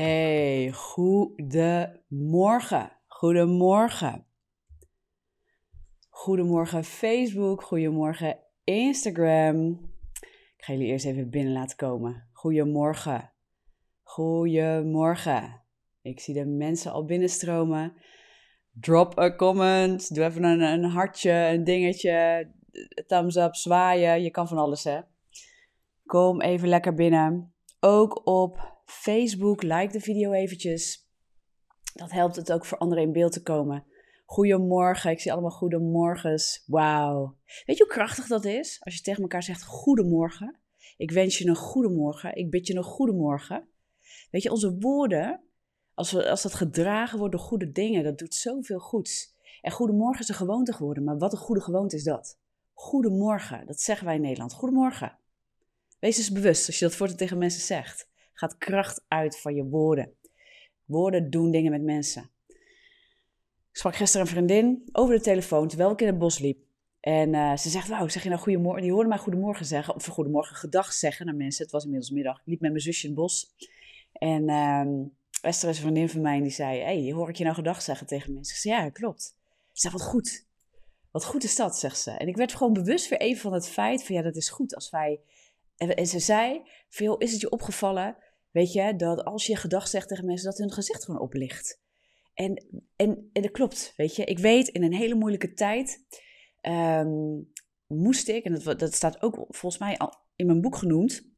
Hey, goedemorgen. Goedemorgen. Goedemorgen Facebook, goedemorgen Instagram. Ik ga jullie eerst even binnen laten komen. Goedemorgen. Goedemorgen. Ik zie de mensen al binnenstromen. Drop a comment. Doe even een, een hartje, een dingetje. Thumbs up, zwaaien. Je kan van alles, hè. Kom even lekker binnen. Ook op Facebook, like de video eventjes. Dat helpt het ook voor anderen in beeld te komen. Goedemorgen, ik zie allemaal goedemorgens. Wauw. Weet je hoe krachtig dat is? Als je tegen elkaar zegt goedemorgen. Ik wens je een goedemorgen. Ik bid je een goedemorgen. Weet je, onze woorden, als, we, als dat gedragen wordt door goede dingen, dat doet zoveel goeds. En goedemorgen is een gewoonte geworden, maar wat een goede gewoonte is dat? Goedemorgen, dat zeggen wij in Nederland. Goedemorgen. Wees eens bewust als je dat voortaan tegen mensen zegt gaat kracht uit van je woorden. Woorden doen dingen met mensen. Ik sprak gisteren een vriendin over de telefoon terwijl ik in het bos liep. En uh, ze zegt, wauw, zeg je nou goedemorgen? Die hoorde mij goedemorgen zeggen, of goedemorgen gedag zeggen naar mensen. Het was inmiddels middag. Ik liep met mijn zusje in het bos. En uh, Esther is een vriendin van mij en die zei, hey, hoor ik je nou gedag zeggen tegen mensen? Ik zei, ja, klopt. Ze zei, wat goed. Wat goed is dat, zegt ze. En ik werd gewoon bewust weer even van het feit van, ja, dat is goed als wij... En, ze zei, veel is het je opgevallen Weet je, dat als je gedag zegt tegen mensen, dat hun gezicht gewoon oplicht. En, en, en dat klopt, weet je. Ik weet, in een hele moeilijke tijd um, moest ik, en dat, dat staat ook volgens mij al in mijn boek genoemd.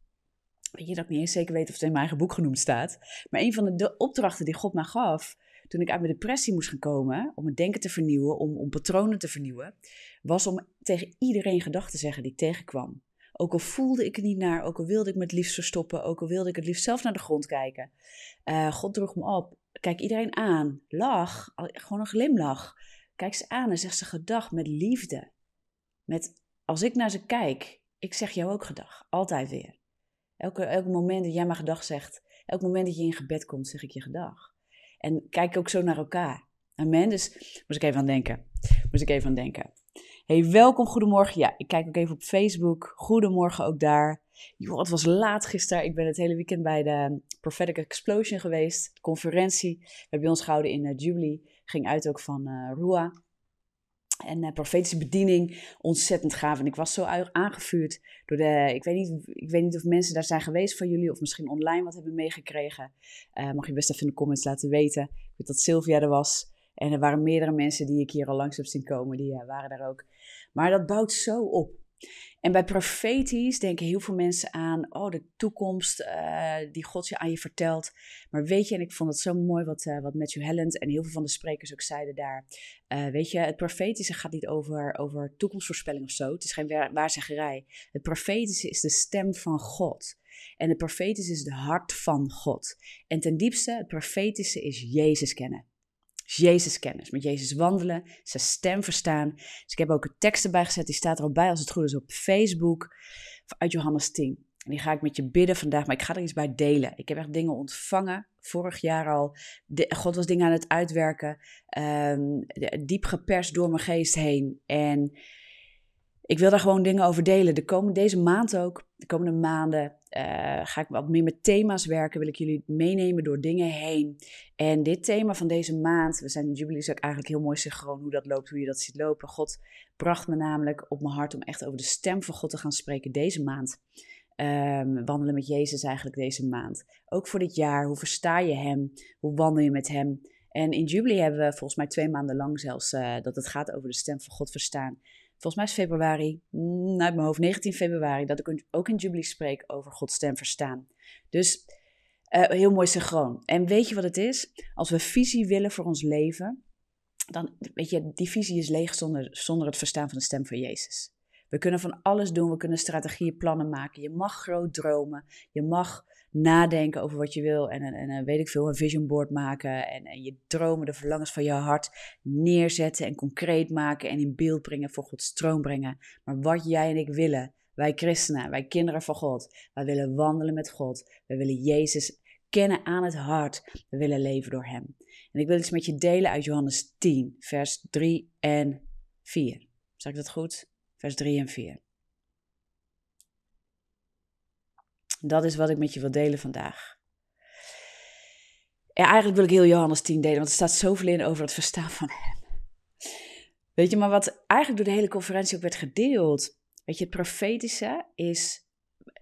Weet je dat ik niet eens zeker weet of het in mijn eigen boek genoemd staat. Maar een van de, opdrachten die God mij gaf, toen ik uit mijn depressie moest gaan komen, om het denken te vernieuwen, om, om patronen te vernieuwen, was om tegen iedereen gedachten te zeggen die ik tegenkwam. Ook al voelde ik het niet naar, ook al wilde ik het liefst verstoppen, ook al wilde ik het liefst zelf naar de grond kijken. Uh, God droeg me op. Kijk iedereen aan. Lach. Gewoon een glimlach. Kijk ze aan en zeg ze gedag met liefde. Met, als ik naar ze kijk, ik zeg jou ook gedag. Altijd weer. Elke, elk moment dat jij maar gedag zegt, elk moment dat je in gebed komt, zeg ik je gedag. En kijk ook zo naar elkaar. Amen. Dus moest ik even aan denken. Moest ik even aan denken. Hey, welkom, goedemorgen. Ja, ik kijk ook even op Facebook. Goedemorgen ook daar. Joh, het was laat gisteren. Ik ben het hele weekend bij de Prophetic Explosion geweest. Conferentie. We hebben ons gehouden in uh, Jubilee. Ging uit ook van uh, Rua. En uh, profetische bediening, ontzettend gaaf. En ik was zo aangevuurd door de. Ik weet, niet, ik weet niet of mensen daar zijn geweest van jullie, of misschien online wat hebben meegekregen. Mag je best even in de comments laten weten. Ik weet dat Sylvia er was. En er waren meerdere mensen die ik hier al langs heb zien komen, die waren daar ook. Maar dat bouwt zo op. En bij profetisch denken heel veel mensen aan, oh, de toekomst uh, die God je aan je vertelt. Maar weet je, en ik vond het zo mooi wat, uh, wat Matthew Helland en heel veel van de sprekers ook zeiden daar. Uh, weet je, het profetische gaat niet over, over toekomstvoorspelling of zo. Het is geen waarzeggerij. Het profetische is de stem van God. En het profetische is de hart van God. En ten diepste, het profetische is Jezus kennen. Jezus kennis, met Jezus wandelen, zijn stem verstaan. Dus ik heb ook een tekst erbij gezet, die staat er ook bij als het goed is op Facebook, uit Johannes 10. En die ga ik met je bidden vandaag, maar ik ga er iets bij delen. Ik heb echt dingen ontvangen, vorig jaar al. God was dingen aan het uitwerken, um, diep geperst door mijn geest heen. En ik wil daar gewoon dingen over delen. De komende, deze maand ook, de komende maanden, uh, ga ik wat meer met thema's werken. Wil ik jullie meenemen door dingen heen. En dit thema van deze maand, we zijn in Jubilee ook eigenlijk heel mooi synchroon hoe dat loopt, hoe je dat ziet lopen. God bracht me namelijk op mijn hart om echt over de stem van God te gaan spreken deze maand. Um, wandelen met Jezus eigenlijk deze maand. Ook voor dit jaar, hoe versta je Hem? Hoe wandel je met Hem? En in Jubilee hebben we volgens mij twee maanden lang zelfs uh, dat het gaat over de stem van God verstaan volgens mij is februari, mm, uit mijn hoofd 19 februari, dat ik ook in Jubilee spreek over Gods stem verstaan. Dus uh, heel mooi synchroon. En weet je wat het is? Als we visie willen voor ons leven, dan weet je, die visie is leeg zonder, zonder het verstaan van de stem van Jezus. We kunnen van alles doen, we kunnen strategieën, plannen maken. Je mag groot dromen, je mag nadenken over wat je wil en, en, en weet ik veel, een vision board maken en, en je dromen, de verlangens van je hart neerzetten en concreet maken en in beeld brengen, voor Gods stroom brengen. Maar wat jij en ik willen, wij christenen, wij kinderen van God, wij willen wandelen met God, wij willen Jezus kennen aan het hart, we willen leven door Hem. En ik wil iets met je delen uit Johannes 10, vers 3 en 4. Zeg ik dat goed? Vers 3 en 4. Dat is wat ik met je wil delen vandaag. Ja, eigenlijk wil ik heel Johannes 10 delen, want er staat zoveel in over het verstaan van hem. Weet je, maar wat eigenlijk door de hele conferentie ook werd gedeeld. Weet je, het profetische is.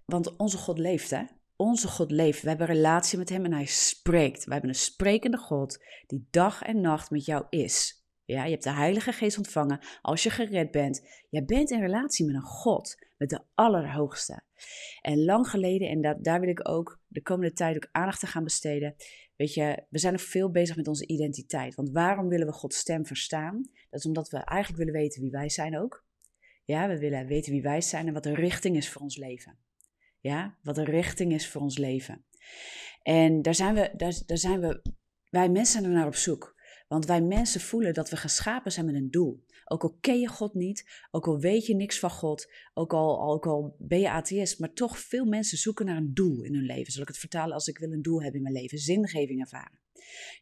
Want onze God leeft, hè? Onze God leeft. We hebben een relatie met Hem en Hij spreekt. We hebben een sprekende God die dag en nacht met jou is. Ja, je hebt de Heilige Geest ontvangen als je gered bent. Jij bent in relatie met een God, met de Allerhoogste. En lang geleden, en dat, daar wil ik ook de komende tijd ook aandacht aan gaan besteden. Weet je, we zijn nog veel bezig met onze identiteit. Want waarom willen we Gods stem verstaan? Dat is omdat we eigenlijk willen weten wie wij zijn ook. Ja, we willen weten wie wij zijn en wat de richting is voor ons leven. Ja, wat de richting is voor ons leven. En daar zijn we, daar, daar zijn we, wij mensen zijn er naar op zoek. Want wij mensen voelen dat we geschapen zijn met een doel. Ook al ken je God niet, ook al weet je niks van God, ook al, ook al ben je atheïst, maar toch veel mensen zoeken naar een doel in hun leven. Zal ik het vertalen als ik wil een doel hebben in mijn leven, zingeving ervaren.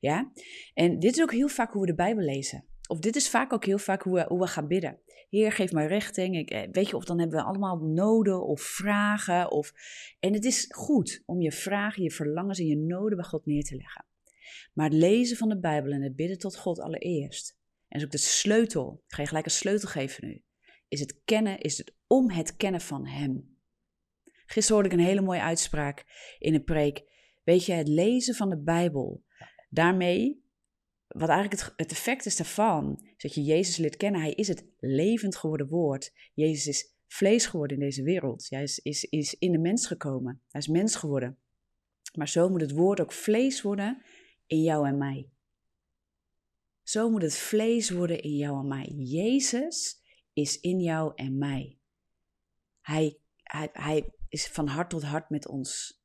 Ja? En dit is ook heel vaak hoe we de Bijbel lezen. Of dit is vaak ook heel vaak hoe we, hoe we gaan bidden. Heer, geef mij richting. Ik, eh, weet je, of dan hebben we allemaal noden of vragen. Of... En het is goed om je vragen, je verlangens en je noden bij God neer te leggen. Maar het lezen van de Bijbel en het bidden tot God allereerst. En is ook de sleutel. Ik ga je gelijk een sleutel geven nu. Is het kennen, is het om het kennen van Hem. Gisteren hoorde ik een hele mooie uitspraak in een preek. Weet je, het lezen van de Bijbel. Daarmee, wat eigenlijk het, effect is daarvan, is dat je Jezus leert kennen. Hij is het levend geworden woord. Jezus is vlees geworden in deze wereld. Hij is, is, is in de mens gekomen. Hij is mens geworden. Maar zo moet het woord ook vlees worden in jou en mij. Zo moet het vlees worden in jou en mij. Jezus is in jou en mij. Hij, hij, hij is van hart tot hart met ons.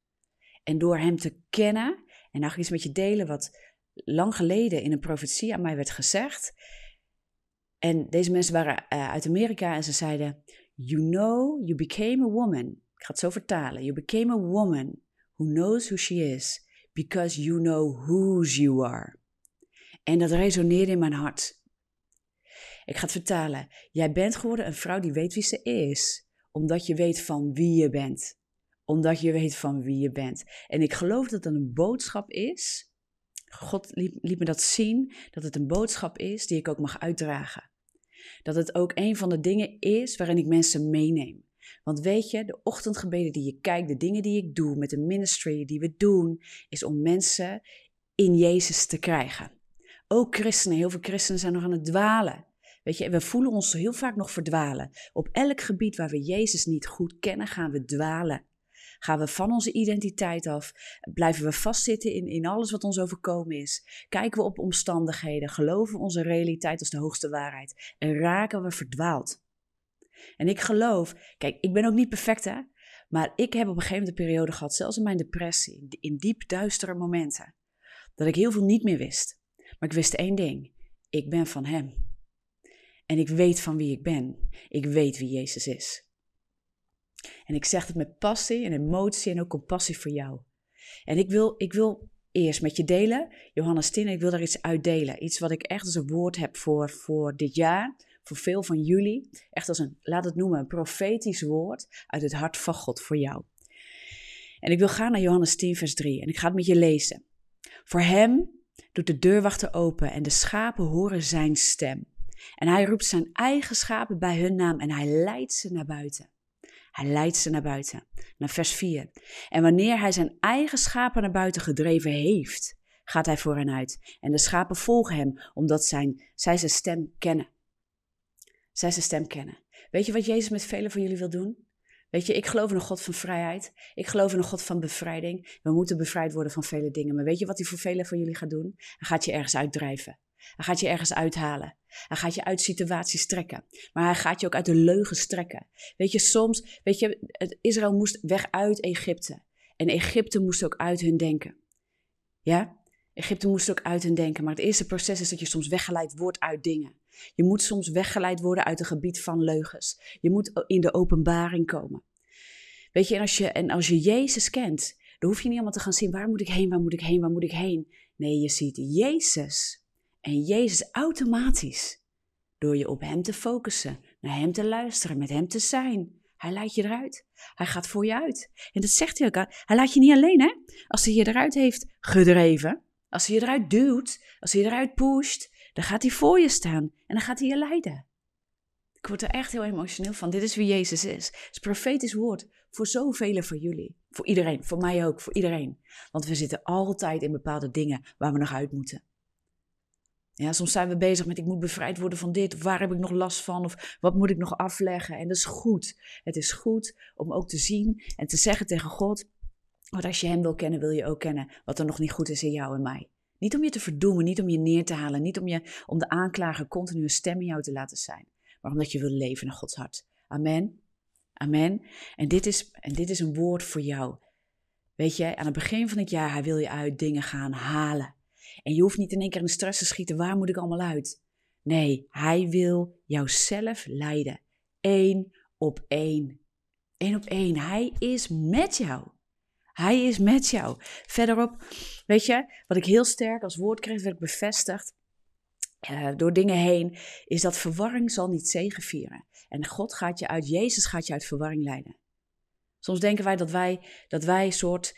En door Hem te kennen, en nou ga ik iets met je delen wat lang geleden in een profetie aan mij werd gezegd. En deze mensen waren uh, uit Amerika en ze zeiden: You know, you became a woman. Ik ga het zo vertalen. You became a woman who knows who she is because you know whose you are. En dat resoneerde in mijn hart. Ik ga het vertalen. Jij bent geworden een vrouw die weet wie ze is, omdat je weet van wie je bent. Omdat je weet van wie je bent. En ik geloof dat het een boodschap is. God liet, me dat zien, dat het een boodschap is die ik ook mag uitdragen. Dat het ook een van de dingen is waarin ik mensen meeneem. Want weet je, de ochtendgebeden die je kijkt, de dingen die ik doe met de ministry die we doen, is om mensen in Jezus te krijgen. Ook christenen, heel veel christenen zijn nog aan het dwalen. Weet je, we voelen ons heel vaak nog verdwalen. Op elk gebied waar we Jezus niet goed kennen, gaan we dwalen. Gaan we van onze identiteit af? Blijven we vastzitten in, in alles wat ons overkomen is? Kijken we op omstandigheden? Geloven we onze realiteit als de hoogste waarheid? En raken we verdwaald? En ik geloof, kijk, ik ben ook niet perfect hè, maar ik heb op een gegeven moment een periode gehad, zelfs in mijn depressie, in diep duistere momenten, dat ik heel veel niet meer wist. Maar ik wist één ding, ik ben van Hem. En ik weet van wie ik ben. Ik weet wie Jezus is. En ik zeg het met passie en emotie en ook compassie voor jou. En ik wil, ik wil eerst met je delen, Johannes 10, ik wil daar iets uitdelen. Iets wat ik echt als een woord heb voor, voor dit jaar voor veel van jullie echt als een, laat het noemen, een profetisch woord uit het hart van God voor jou. En ik wil gaan naar Johannes 10, vers 3 en ik ga het met je lezen. Voor hem doet de deurwachter open en de schapen horen zijn stem. En hij roept zijn eigen schapen bij hun naam en hij leidt ze naar buiten. Hij leidt ze naar buiten. Naar vers 4. En wanneer hij zijn eigen schapen naar buiten gedreven heeft, gaat hij voor hen uit. En de schapen volgen hem, omdat zijn, zij zijn stem kennen zij zijn stem kennen. Weet je wat Jezus met velen van jullie wil doen? Weet je, ik geloof in een God van vrijheid. Ik geloof in een God van bevrijding. We moeten bevrijd worden van vele dingen. Maar weet je wat hij voor velen van jullie gaat doen? Hij gaat je ergens uitdrijven. Hij gaat je ergens uithalen. Hij gaat je uit situaties trekken. Maar hij gaat je ook uit de leugen trekken. Weet je, soms, weet je, Israël moest weg uit Egypte. En Egypte moest ook uit hun denken. Ja? Egypte moest ook uit hun denken. Maar het eerste proces is dat je soms weggeleid wordt uit dingen. Je moet soms weggeleid worden uit een gebied van leugens. Je moet in de openbaring komen. Weet je, en als je, en als je Jezus kent, dan hoef je niet allemaal te gaan zien, waar moet ik heen, waar moet ik heen, waar moet ik heen. Nee, je ziet Jezus. En Jezus automatisch, door je op Hem te focussen, naar Hem te luisteren, met Hem te zijn. Hij leidt je eruit. Hij gaat voor je uit. En dat zegt hij ook. Hij laat je niet alleen, hè? Als hij je eruit heeft gedreven, Als hij je eruit duwt, als hij je eruit pusht, dan gaat hij voor je staan en dan gaat hij je leiden. Ik word er echt heel emotioneel van. Dit is wie Jezus is. Het is profetisch woord voor zoveel van jullie. Voor iedereen, voor mij ook, voor iedereen. Want we zitten altijd in bepaalde dingen waar we nog uit moeten. Ja, soms zijn we bezig met ik moet bevrijd worden van dit, of waar heb ik nog last van, of wat moet ik nog afleggen. En dat is goed. Het is goed om ook te zien en te zeggen tegen God, want als je Hem wil kennen, wil je ook kennen wat er nog niet goed is in jou en mij. Niet om je te verdoemen, niet om je neer te halen, niet om, je, om de aanklager continu een stem in jou te laten zijn, maar omdat je wil leven naar Gods hart. Amen. Amen. En dit is, en dit is een woord voor jou. Weet je, aan het begin van het jaar, hij wil je uit dingen gaan halen. En je hoeft niet in één keer in de stress te schieten, waar moet ik allemaal uit? Nee, hij wil jouzelf leiden. Eén op één. Eén op één. Hij is met jou. Hij is met jou. Verderop, weet je, wat ik heel sterk als woord kreeg, werd bevestigd uh, door dingen heen, is dat verwarring zal niet zegevieren. En God gaat je uit, Jezus gaat je uit verwarring leiden. Soms denken wij dat wij, dat wij soort,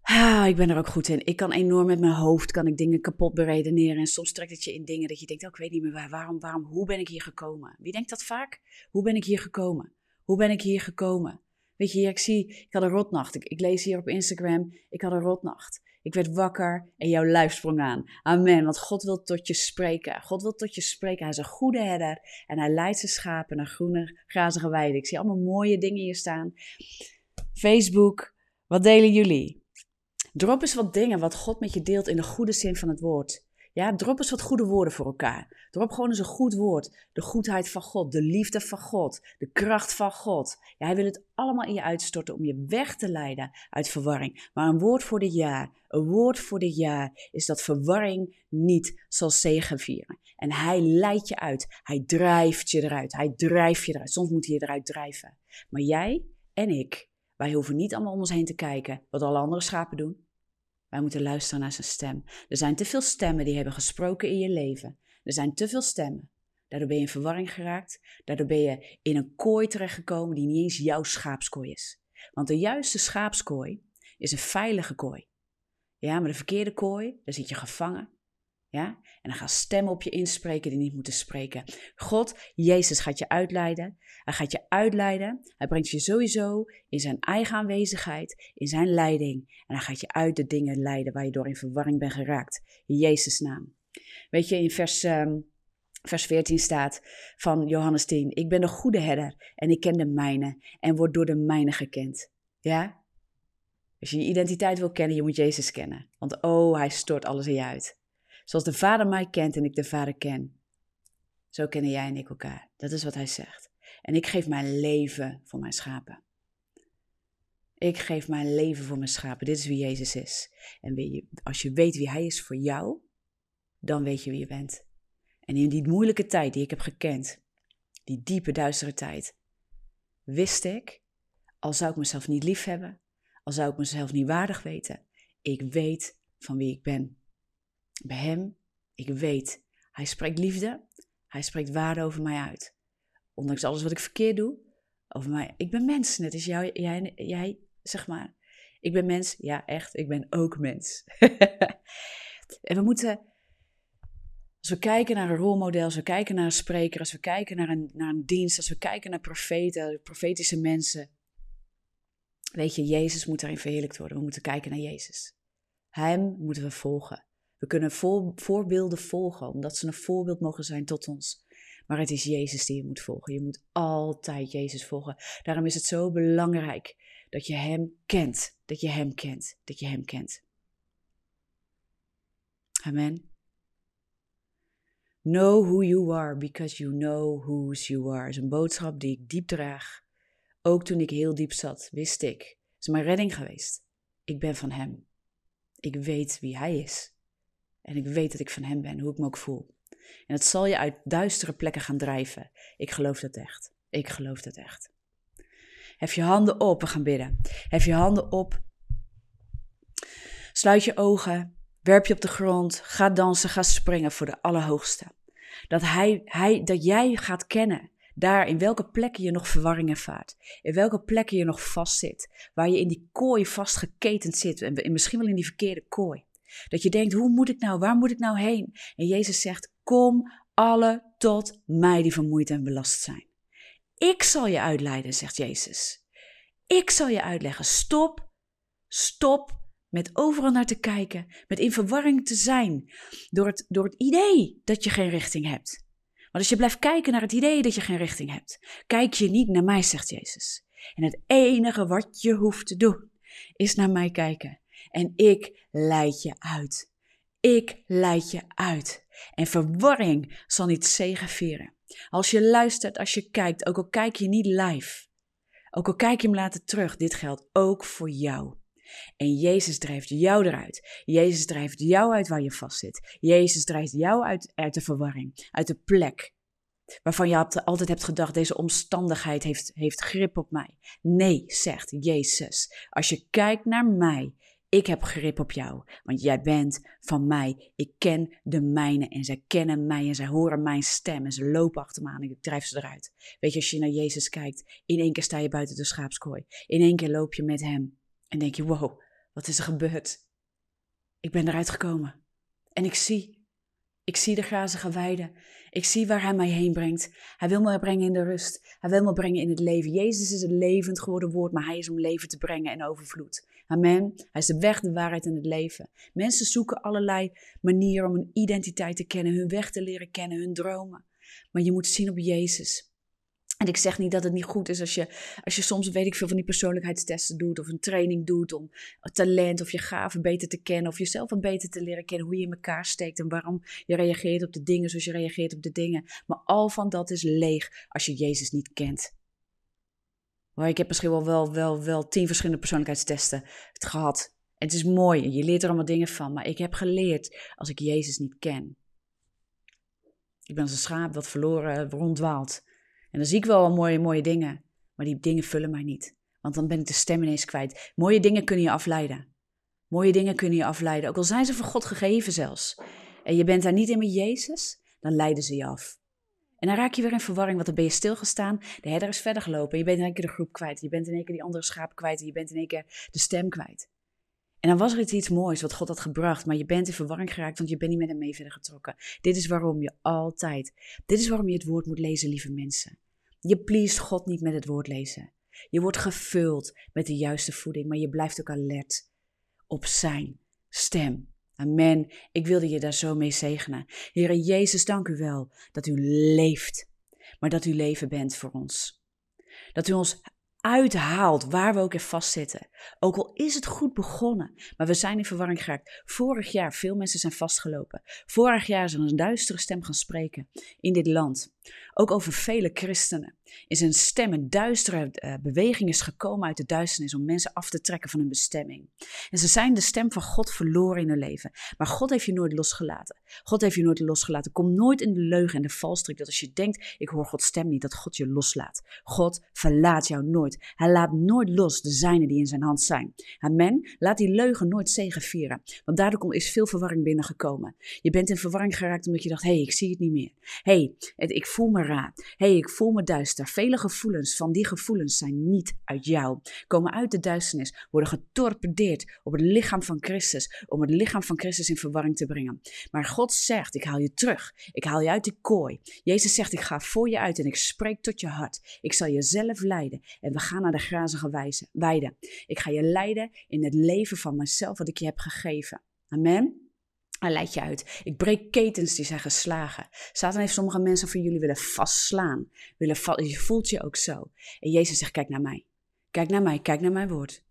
ah, ik ben er ook goed in. Ik kan enorm met mijn hoofd, kan ik dingen kapot beredeneren. En soms trekt het je in dingen dat je denkt, oh, ik weet niet meer waar, waarom, waarom, hoe ben ik hier gekomen? Wie denkt dat vaak? Hoe ben ik hier gekomen? Hoe ben ik hier gekomen? Weet je, ik zie, ik had een rotnacht. Ik, ik lees hier op Instagram, ik had een rotnacht. Ik werd wakker en jouw lijf sprong aan. Amen. Want God wil tot je spreken. God wil tot je spreken. Hij is een goede herder. En hij leidt zijn schapen naar groene, grazige weiden. Ik zie allemaal mooie dingen hier staan. Facebook, wat delen jullie? Drop eens wat dingen wat God met je deelt in de goede zin van het woord. Ja, drop eens wat goede woorden voor elkaar. Drop gewoon eens een goed woord. De goedheid van God, de liefde van God, de kracht van God. Ja, hij wil het allemaal in je uitstorten om je weg te leiden uit verwarring. Maar een woord voor dit jaar, een woord voor dit jaar is dat verwarring niet zal zegenvieren. En hij leidt je uit. Hij drijft je eruit. Hij drijft je eruit. Soms moet hij je eruit drijven. Maar jij en ik, wij hoeven niet allemaal om ons heen te kijken wat alle andere schapen doen. Wij moeten luisteren naar zijn stem. Er zijn te veel stemmen die hebben gesproken in je leven. Er zijn te veel stemmen. Daardoor ben je in verwarring geraakt. Daardoor ben je in een kooi terechtgekomen die niet eens jouw schaapskooi is. Want de juiste schaapskooi is een veilige kooi. Ja, maar de verkeerde kooi, daar zit je gevangen. Ja? En dan gaan stemmen op je inspreken die niet moeten spreken. God, Jezus gaat je uitleiden. Hij gaat je uitleiden. Hij brengt je sowieso in zijn eigen aanwezigheid, in zijn leiding. En hij gaat je uit de dingen leiden waar je door in verwarring bent geraakt. In Jezus' naam. Weet je, in vers, um, vers 14 staat van Johannes 10. Ik ben de goede herder en ik ken de mijne en word door de mijne gekend. Ja? Als je je identiteit wil kennen, je moet Jezus kennen. Want oh, hij stort alles in je uit. Zoals de Vader mij kent en ik de Vader ken. Zo kennen jij en ik elkaar. Dat is wat hij zegt. En ik geef mijn leven voor mijn schapen. Ik geef mijn leven voor mijn schapen. Dit is wie Jezus is. En als je weet wie Hij is voor jou, dan weet je wie je bent. En in die moeilijke tijd die ik heb gekend, die diepe, duistere tijd, wist ik, al zou ik mezelf niet lief hebben, al zou ik mezelf niet waardig weten, ik weet van wie ik ben. Bij Hem, ik weet, Hij spreekt liefde, Hij spreekt waarde over mij uit. Ondanks alles wat ik verkeerd doe, over mij. Ik ben mens, net als jou, jij, jij, zeg maar. Ik ben mens, ja echt, ik ben ook mens. en we moeten, als we kijken naar een rolmodel, als we kijken naar een spreker, als we kijken naar een, naar een dienst, als we kijken naar profeten, profetische mensen. Weet je, Jezus moet daarin verheerlijkt worden. We moeten kijken naar Jezus. Hem moeten we volgen. We kunnen voorbeelden volgen, omdat ze een voorbeeld mogen zijn tot ons. Maar het is Jezus die je moet volgen. Je moet altijd Jezus volgen. Daarom is het zo belangrijk dat je Hem kent. Dat je Hem kent. Dat je Hem kent. Amen. Know who you are because you know whose you are. is een boodschap die ik diep draag. Ook toen ik heel diep zat, wist ik. Het is mijn redding geweest. Ik ben van Hem. Ik weet wie Hij is. En ik weet dat ik van Hem ben, hoe ik me ook voel. En het zal je uit duistere plekken gaan drijven. Ik geloof dat echt. Ik geloof dat echt. Hef je handen op, we gaan bidden. Hef je handen op. Sluit je ogen. Werp je op de grond. Ga dansen, ga springen voor de Allerhoogste. Dat, hij, hij, dat jij gaat kennen daar in welke plekken je nog verwarring ervaart. In welke plekken je nog vastzit. Waar je in die kooi vastgeketend zit. En misschien wel in die verkeerde kooi. Dat je denkt, hoe moet ik nou, waar moet ik nou heen? En Jezus zegt, kom alle tot mij die vermoeid en belast zijn. Ik zal je uitleiden, zegt Jezus. Ik zal je uitleggen. Stop, stop met overal naar te kijken, met in verwarring te zijn door het, door het idee dat je geen richting hebt. Want als je blijft kijken naar het idee dat je geen richting hebt, kijk je niet naar mij, zegt Jezus. En het enige wat je hoeft te doen, is naar mij kijken. En ik leid je uit. Ik leid je uit. En verwarring zal niet zegeveren. Als je luistert, als je kijkt, ook al kijk je niet live, ook al kijk je hem later terug, dit geldt ook voor jou. En Jezus drijft jou eruit. Jezus drijft jou uit waar je vastzit. Jezus drijft jou uit, uit de verwarring, uit de plek waarvan je altijd hebt gedacht, deze omstandigheid heeft, heeft grip op mij. Nee, zegt Jezus, als je kijkt naar mij, ik heb grip op jou, want jij bent van mij. Ik ken de mijne en zij kennen mij en zij horen mijn stem en ze lopen achter me aan en ik drijf ze eruit. Weet je, als je naar Jezus kijkt, in één keer sta je buiten de schaapskooi. In één keer loop je met hem en denk je, wow, wat is er gebeurd? Ik ben eruit gekomen en ik zie, ik zie de grazige weide. Ik zie waar hij mij heen brengt. Hij wil me brengen in de rust. Hij wil me brengen in het leven. Jezus is het levend geworden woord, maar hij is om leven te brengen en overvloed. Amen. Hij is de weg, de waarheid en het leven. Mensen zoeken allerlei manieren om hun identiteit te kennen, hun weg te leren kennen, hun dromen. Maar je moet zien op Jezus. En ik zeg niet dat het niet goed is als je, als je soms, weet ik veel, van die persoonlijkheidstesten doet. Of een training doet om talent of je gaven beter te kennen. Of jezelf wat beter te leren kennen. Hoe je in elkaar steekt en waarom je reageert op de dingen zoals je reageert op de dingen. Maar al van dat is leeg als je Jezus niet kent. Maar ik heb misschien wel, wel, wel, wel tien verschillende persoonlijkheidstesten gehad. En het is mooi en je leert er allemaal dingen van. Maar ik heb geleerd als ik Jezus niet ken. Ik ben als een schaap dat verloren rondwaalt. En dan zie ik wel mooie, mooie dingen. Maar die dingen vullen mij niet. Want dan ben ik de stem ineens kwijt. Mooie dingen kunnen je afleiden. Mooie dingen kunnen je afleiden. Ook al zijn ze van God gegeven zelfs. En je bent daar niet in met Jezus, dan leiden ze je af. En dan raak je weer in verwarring, want dan ben je stilgestaan. De herder is verder gelopen. Je bent in één keer de groep kwijt. Je bent in één keer die andere schaap kwijt. Je bent in één keer de stem kwijt. En dan was er iets moois wat God had gebracht, maar je bent in verwarring geraakt, want je bent niet met hem mee verder getrokken. Dit is waarom je altijd, dit is waarom je het woord moet lezen, lieve mensen. Je pleest God niet met het woord lezen. Je wordt gevuld met de juiste voeding, maar je blijft ook alert op zijn stem. Amen. Ik wilde je daar zo mee zegenen. Heere Jezus, dank u wel dat u leeft, maar dat u leven bent voor ons. Dat u ons uithaalt waar we ook in vastzitten. Ook al is het goed begonnen, maar we zijn in verwarring geraakt. Vorig jaar, veel mensen zijn vastgelopen. Vorig jaar is er een duistere stem gaan spreken in dit land. Ook over vele christenen is een stem, een duistere uh, beweging is gekomen uit de duisternis om mensen af te trekken van hun bestemming. En ze zijn de stem van God verloren in hun leven. Maar God heeft je nooit losgelaten. God heeft je nooit losgelaten. Kom nooit in de leugen en de valstrik dat als je denkt, ik hoor Gods stem niet, dat God je loslaat. God verlaat jou nooit. Hij laat nooit los de zijnen die in zijn hand zijn. Amen. Laat die leugen nooit zegenvieren. Want daardoor is veel verwarring binnengekomen. Je bent in verwarring geraakt omdat je dacht, hé, hey, ik zie het niet meer. Hé, hey, ik voel me raar. Hé, hey, ik voel me duister. Vele gevoelens van die gevoelens zijn niet uit jou. Komen uit de duisternis, worden getorpedeerd op het lichaam van Christus. Om het lichaam van Christus in verwarring te brengen. Maar God zegt, ik haal je terug. Ik haal je uit die kooi. Jezus zegt, ik ga voor je uit en ik spreek tot je hart. Ik zal jezelf leiden en we gaan naar de grazige weide. Ik ga je leiden in het leven van mezelf wat ik je heb gegeven. Amen. Hij leidt je uit. Ik breek ketens die zijn geslagen. Satan heeft sommige mensen van jullie willen vastslaan. Willen je voelt je ook zo. En Jezus zegt, kijk naar mij. Kijk naar mij, kijk naar mijn woord.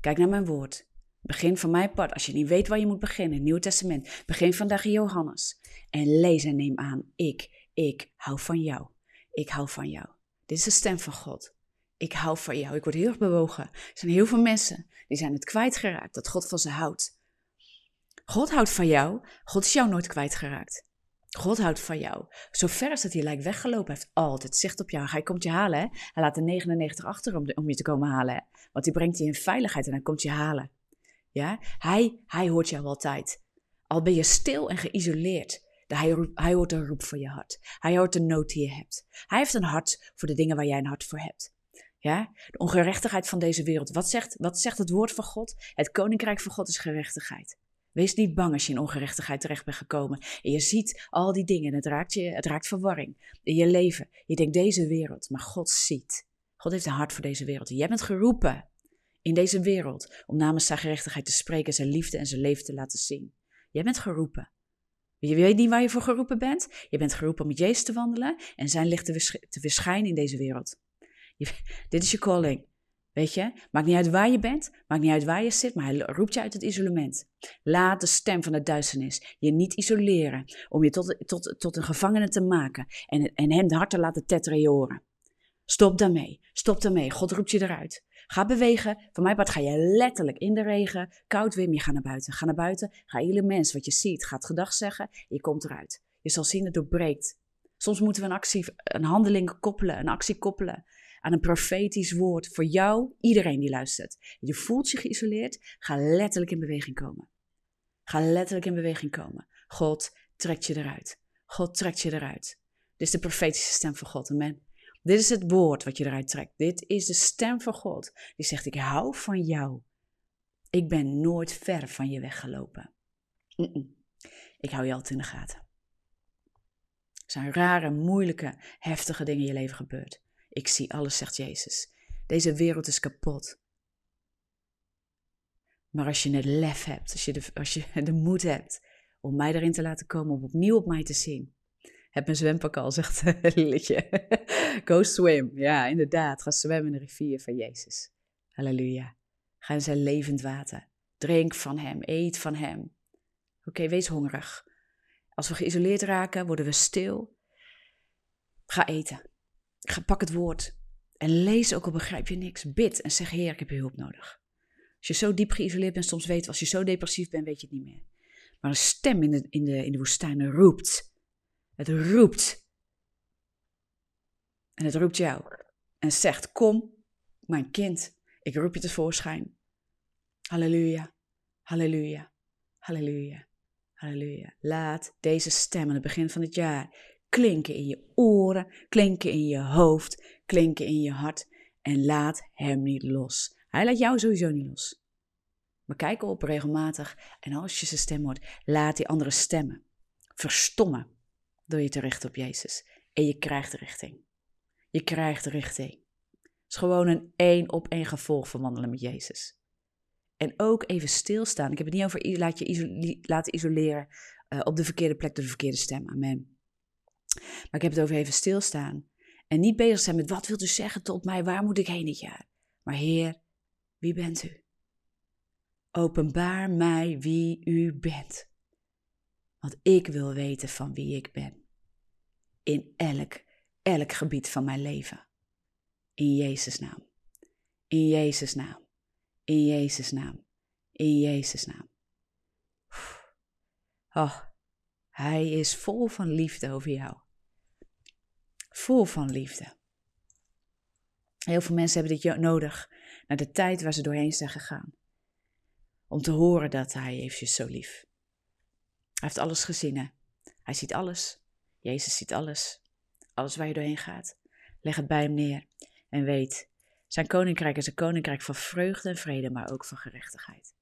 Kijk naar mijn woord. Begin van mijn pad. Als je niet weet waar je moet beginnen, het Nieuwe Testament. Begin vandaag in Johannes. En lees en neem aan. Ik, ik hou van jou. Ik hou van jou. Dit is de stem van God. Ik hou van jou. Ik word heel erg bewogen. Er zijn heel veel mensen die zijn het kwijtgeraakt dat God van ze houdt. God houdt van jou. God is jou nooit kwijtgeraakt. God houdt van jou. Zover dat hij lijkt weggelopen, heeft altijd zicht op jou. Hij komt je halen. Hè? Hij laat de 99 achter om, om je te komen halen. Hè? Want hij brengt je in veiligheid en hij komt je halen. Ja? Hij, hij hoort jou altijd. Al ben je stil en geïsoleerd. Hij, hij hoort de roep van je hart. Hij hoort de nood die je hebt. Hij heeft een hart voor de dingen waar jij een hart voor hebt. Ja? De ongerechtigheid van deze wereld. Wat zegt, wat zegt het woord van God? Het koninkrijk van God is gerechtigheid. Wees niet bang als je in ongerechtigheid terecht bent gekomen. En je ziet al die dingen en het raakt, je, het raakt verwarring in je leven. Je denkt deze wereld, maar God ziet. God heeft een hart voor deze wereld. Jij bent geroepen in deze wereld om namens zijn gerechtigheid te spreken, zijn liefde en zijn leven te laten zien. Jij bent geroepen. Je weet niet waar je voor geroepen bent. Je bent geroepen om met Jezus te wandelen en zijn licht te, verschijnen in deze wereld. Dit is je calling. Weet je, maakt niet uit waar je bent, maakt niet uit waar je zit, maar hij roept je uit het isolement. Laat de stem van de duisternis je niet isoleren, om je tot, tot, tot een gevangene te maken en, en hem de hart te laten tetteren in je oren. Stop daarmee, stop daarmee, God roept je eruit. Ga bewegen, van mij part ga je letterlijk in de regen, koud weer, je gaat naar buiten. Ga naar buiten, ga ieder mens wat je ziet, gaat gedag zeggen, je komt eruit. Je zal zien, het doorbreekt. Soms moeten we een actie, een handeling koppelen, een actie koppelen aan een profetisch woord voor jou, iedereen die luistert. Je voelt je geïsoleerd, ga letterlijk in beweging komen. Ga letterlijk in beweging komen. God trekt je eruit. God trekt je eruit. Dit is de profetische stem van God. Amen. Dit is het woord wat je eruit trekt. Dit is de stem van God. Die zegt: Ik hou van jou. Ik ben nooit ver van je weggelopen. Ik hou je altijd in de gaten. Er zijn rare, moeilijke, heftige dingen in je leven gebeurd. Ik zie alles, zegt Jezus. Deze wereld is kapot. Maar als je het lef hebt, als je de, als je de moed hebt om mij erin te laten komen, om opnieuw op mij te zien. Heb mijn zwempak al, zegt Lilletje. Go swim. Ja, inderdaad. Ga zwemmen in de rivier van Jezus. Halleluja. Ga in zijn levend water. Drink van hem. Eet van hem. Oké, wees hongerig. Als we geïsoleerd raken, worden we stil. Ga eten. Ga, pak het woord. En lees ook al begrijp je niks. Bid en zeg: Heer, ik heb je hulp nodig. Als je zo diep geïsoleerd bent, soms weet als je zo depressief bent, weet je het niet meer. Maar een stem in de, in de, in de woestijn roept. Het roept. En het roept jou. En zegt: Kom, mijn kind, ik roep je tevoorschijn. Halleluja, halleluja, halleluja, halleluja. Laat deze stem aan het begin van het jaar klinken in je oren, klinken in je hoofd, klinken in je hart. En laat hem niet los. Hij laat jou sowieso niet los. Maar kijk op regelmatig en als je zijn stem hoort, laat die andere stemmen verstommen door je te richten op Jezus. En je krijgt richting. Je krijgt richting. Het is gewoon een één op één gevolg van wandelen met Jezus. En ook even stilstaan. Ik heb het niet over laat je laten isoleren uh, op de verkeerde plek door de verkeerde stem. Amen. Maar ik heb het over even stilstaan. En niet bezig zijn met wat wilt u zeggen tot mij, waar moet ik heen dit jaar? Maar Heer, wie bent u? Openbaar mij wie u bent. Want ik wil weten van wie ik ben. In elk, elk gebied van mijn leven. In Jezus' naam. In Jezus' naam. In Jezus' naam. In Jezus' naam. Oh, hij is vol van liefde over jou vol van liefde. Heel veel mensen hebben dit nodig, naar de tijd waar ze doorheen zijn gegaan. Om te horen dat hij heeft je zo lief. Hij heeft alles gezien, hè? Hij ziet alles. Jezus ziet alles. Alles waar je doorheen gaat. Leg het bij hem neer en weet, zijn koninkrijk is een koninkrijk van vreugde en vrede, maar ook van gerechtigheid.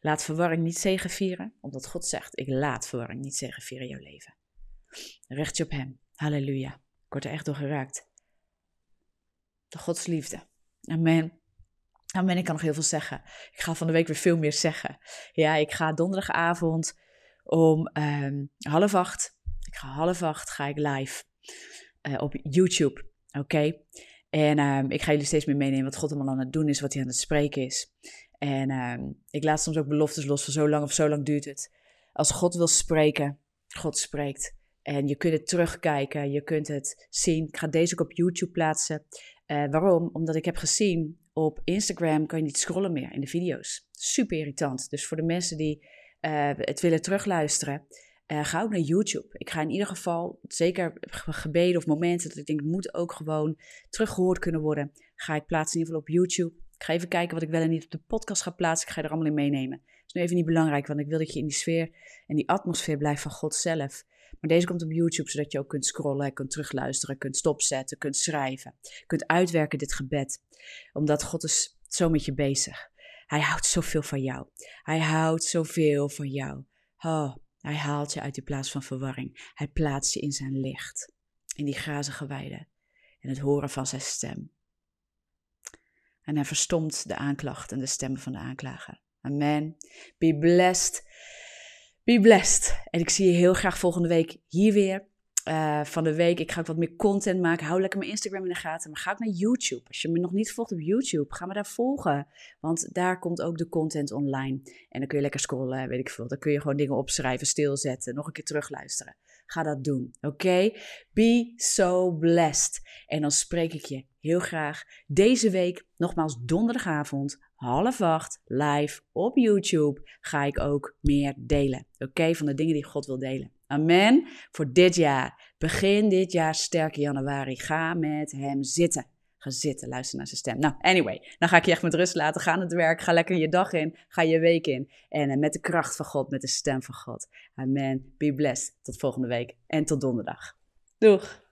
Laat verwarring niet zegenvieren, omdat God zegt, ik laat verwarring niet zegenvieren in jouw leven. Richt je op hem. Halleluja. Ik word er echt door geraakt. De Gods liefde. Amen. Amen, ik kan nog heel veel zeggen. Ik ga van de week weer veel meer zeggen. Ja, ik ga donderdagavond om um, half acht. Ik ga half acht ga ik live uh, op YouTube. Oké. En um, ik ga jullie steeds meer meenemen wat God allemaal aan het doen is, wat hij aan het spreken is. En um, ik laat soms ook beloftes los van zo lang of zo lang duurt het. Als God wil spreken, God spreekt. En je kunt het terugkijken, je kunt het zien. Ik ga deze ook op YouTube plaatsen. Uh, waarom? Omdat ik heb gezien op Instagram kan je niet scrollen meer in de video's. Super irritant. Dus voor de mensen die uh, het willen terugluisteren, uh, ga ook naar YouTube. Ik ga in ieder geval, zeker gebeden of momenten dat ik denk, het moet ook gewoon teruggehoord kunnen worden, ga ik plaatsen in ieder geval op YouTube. Ik ga even kijken wat ik wel en niet op de podcast ga plaatsen. Ik ga er allemaal in meenemen. Dat is nu even niet belangrijk, want ik wil dat je in die sfeer en die atmosfeer blijft van God zelf. Maar deze komt op YouTube, zodat je ook kunt scrollen, kunt terugluisteren, kunt stopzetten, kunt schrijven. Kunt uitwerken dit gebed. Omdat God is zo met je bezig. Hij houdt zoveel van jou. Hij houdt zoveel van jou. Oh, hij haalt je uit die plaats van verwarring. Hij plaatst je in zijn licht. In die grazige weide. En het horen van zijn stem. En hij verstomt de aanklacht en de stemmen van de aanklager. Amen. Be blessed. Be blessed. En ik zie je heel graag volgende week hier weer. Uh, van de week. Ik ga ook wat meer content maken. Hou lekker mijn Instagram in de gaten. Maar ga ook naar YouTube. Als je me nog niet volgt op YouTube, ga me daar volgen. Want daar komt ook de content online. En dan kun je lekker scrollen, weet ik veel. Dan kun je gewoon dingen opschrijven, stilzetten, nog een keer terugluisteren. Ga dat doen, oké? Be so blessed. En dan spreek ik je heel graag deze week, nogmaals donderdagavond, half acht, live op YouTube, ga ik ook meer delen. Oké, van de dingen die God wil delen. Amen. Voor dit jaar. Begin dit jaar sterke januari. Ga met hem zitten. Ga zitten, luister naar zijn stem. Nou, anyway, dan ga ik je echt met rust laten. Ga aan het werk, ga lekker je dag in, ga je week in. En uh, met de kracht van God, met de stem van God. Amen. Be blessed. Tot volgende week en tot donderdag. Doeg!